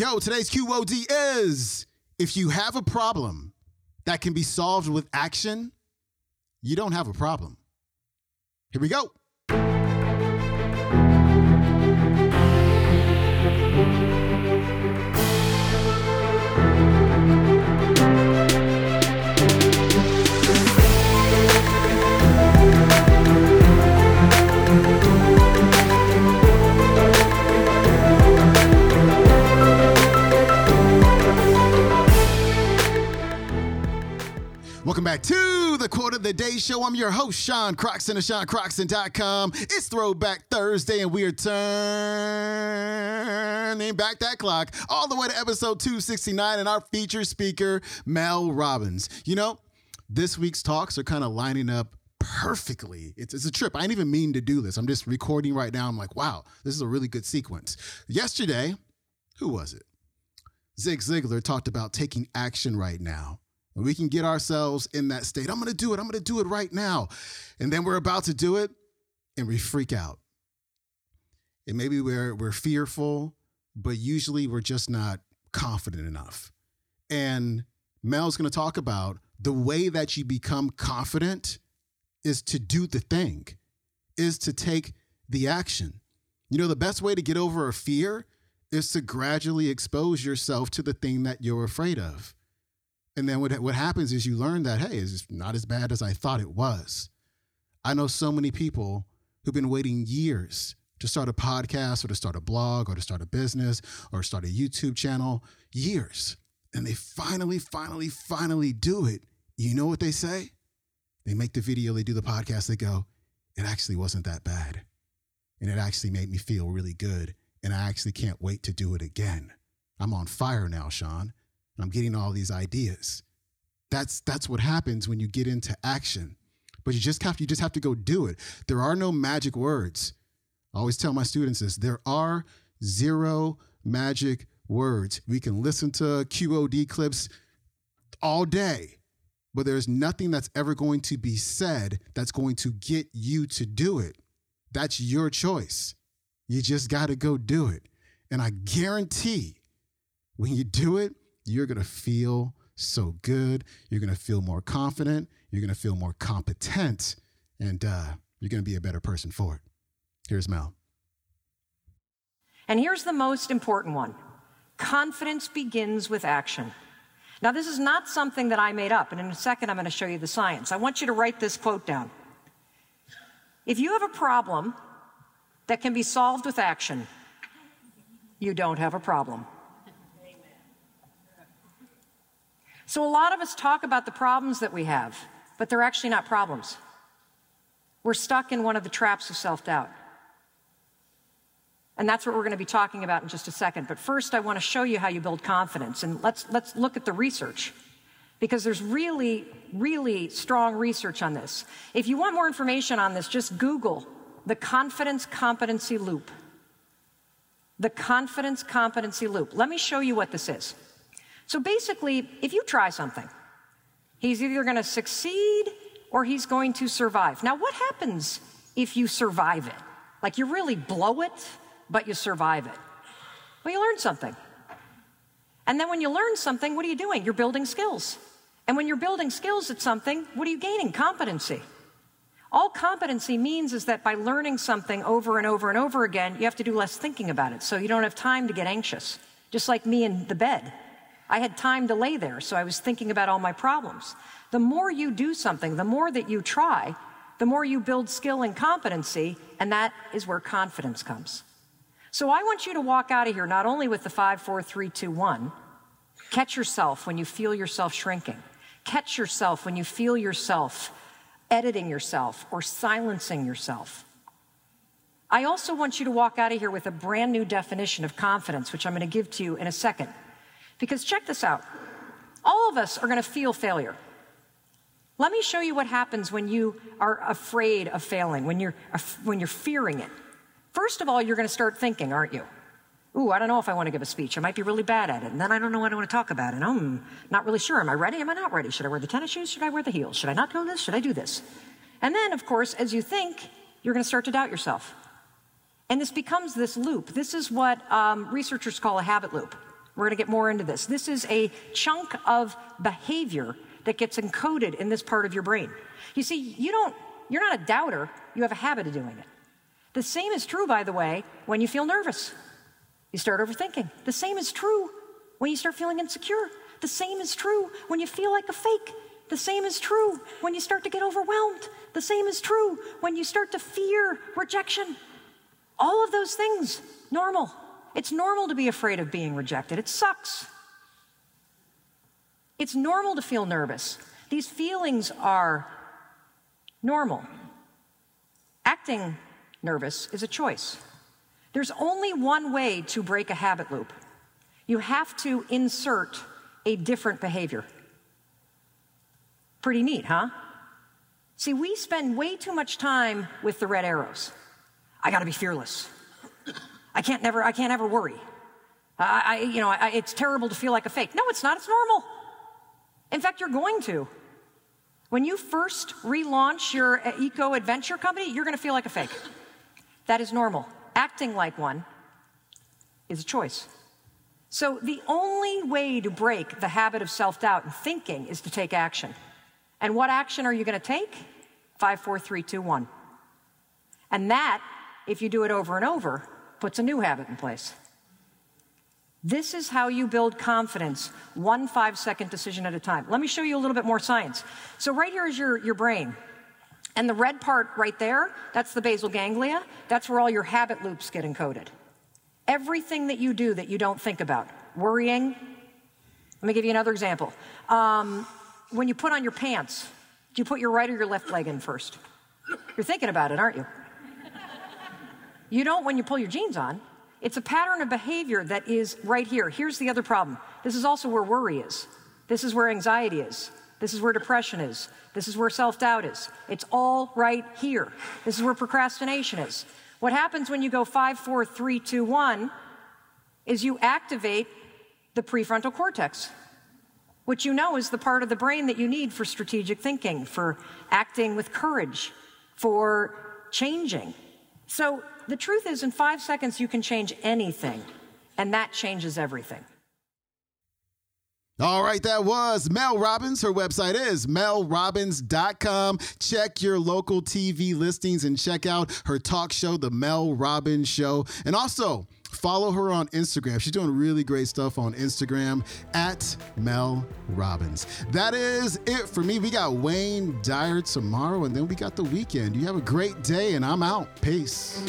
Yo, today's QOD is if you have a problem that can be solved with action, you don't have a problem. Here we go. Welcome back to the Quote of the Day Show. I'm your host, Sean Croxton of SeanCroxton.com. It's Throwback Thursday, and we are turning back that clock all the way to episode 269 and our feature speaker, Mel Robbins. You know, this week's talks are kind of lining up perfectly. It's, it's a trip. I didn't even mean to do this. I'm just recording right now. I'm like, wow, this is a really good sequence. Yesterday, who was it? Zig Ziglar talked about taking action right now. And we can get ourselves in that state. I'm going to do it. I'm going to do it right now. And then we're about to do it and we freak out. And maybe we're, we're fearful, but usually we're just not confident enough. And Mel's going to talk about the way that you become confident is to do the thing, is to take the action. You know, the best way to get over a fear is to gradually expose yourself to the thing that you're afraid of. And then what, what happens is you learn that, hey, it's not as bad as I thought it was. I know so many people who've been waiting years to start a podcast or to start a blog or to start a business or start a YouTube channel, years. And they finally, finally, finally do it. You know what they say? They make the video, they do the podcast, they go, it actually wasn't that bad. And it actually made me feel really good. And I actually can't wait to do it again. I'm on fire now, Sean. I'm getting all these ideas. That's that's what happens when you get into action. But you just have you just have to go do it. There are no magic words. I always tell my students this. There are zero magic words. We can listen to QOD clips all day, but there's nothing that's ever going to be said that's going to get you to do it. That's your choice. You just got to go do it. And I guarantee when you do it, you're going to feel so good. You're going to feel more confident. You're going to feel more competent. And uh, you're going to be a better person for it. Here's Mel. And here's the most important one confidence begins with action. Now, this is not something that I made up, and in a second, I'm going to show you the science. I want you to write this quote down. If you have a problem that can be solved with action, you don't have a problem. So, a lot of us talk about the problems that we have, but they're actually not problems. We're stuck in one of the traps of self doubt. And that's what we're going to be talking about in just a second. But first, I want to show you how you build confidence. And let's, let's look at the research because there's really, really strong research on this. If you want more information on this, just Google the confidence competency loop. The confidence competency loop. Let me show you what this is. So basically, if you try something, he's either going to succeed or he's going to survive. Now, what happens if you survive it? Like you really blow it, but you survive it? Well, you learn something. And then when you learn something, what are you doing? You're building skills. And when you're building skills at something, what are you gaining? Competency. All competency means is that by learning something over and over and over again, you have to do less thinking about it. So you don't have time to get anxious. Just like me in the bed. I had time to lay there, so I was thinking about all my problems. The more you do something, the more that you try, the more you build skill and competency, and that is where confidence comes. So I want you to walk out of here not only with the five, four, three, two, one, catch yourself when you feel yourself shrinking, catch yourself when you feel yourself editing yourself or silencing yourself. I also want you to walk out of here with a brand new definition of confidence, which I'm going to give to you in a second. Because check this out all of us are going to feel failure. Let me show you what happens when you are afraid of failing, when you're, when you're fearing it. First of all, you're going to start thinking, aren't you? Ooh, I don't know if I want to give a speech. I might be really bad at it. And then I don't know what I want to talk about. And I'm not really sure. Am I ready? Am I not ready? Should I wear the tennis shoes? Should I wear the heels? Should I not do this? Should I do this? And then, of course, as you think, you're going to start to doubt yourself. And this becomes this loop. This is what um, researchers call a habit loop We're going to get more into this. This is a chunk of behavior that gets encoded in this part of your brain. You see, you don't, you're not a doubter, you have a habit of doing it. The same is true, by the way, when you feel nervous. You start overthinking. The same is true when you start feeling insecure. The same is true when you feel like a fake. The same is true when you start to get overwhelmed. The same is true when you start to fear rejection. All of those things, normal. It's normal to be afraid of being rejected. It sucks. It's normal to feel nervous. These feelings are normal. Acting nervous is a choice. There's only one way to break a habit loop you have to insert a different behavior. Pretty neat, huh? See, we spend way too much time with the red arrows. I gotta be fearless. I can't never, I can't ever worry. I, I you know, I, it's terrible to feel like a fake. No, it's not. It's normal. In fact, you're going to. When you first relaunch your uh, eco adventure company, you're going to feel like a fake. That is normal. Acting like one is a choice. So, the only way to break the habit of self doubt and thinking is to take action. And what action are you going to take? Five, four, three, two, one. And that, if you do it over and over, puts a new habit in place. This is how you build confidence, one five second decision at a time. Let me show you a little bit more science. So, right here is your, your brain. And the red part right there, that's the basal ganglia. That's where all your habit loops get encoded. Everything that you do that you don't think about, worrying. Let me give you another example. Um, when you put on your pants, do you put your right or your left leg in first? You're thinking about it, aren't you? You don't when you pull your jeans on. It's a pattern of behavior that is right here. Here's the other problem this is also where worry is, this is where anxiety is, this is where depression is, this is where self doubt is. It's all right here. This is where procrastination is. What happens when you go five, four, three, two, one is you activate the prefrontal cortex, which you know is the part of the brain that you need for strategic thinking, for acting with courage, for changing. So the truth is, in five seconds, you can change anything, and that changes everything. All right, that was Mel Robbins. Her website is melrobbins.com. Check your local TV listings and check out her talk show, The Mel Robbins Show. And also, follow her on Instagram. She's doing really great stuff on Instagram at Mel Robbins. That is it for me. We got Wayne Dyer tomorrow, and then we got the weekend. You have a great day, and I'm out. Peace.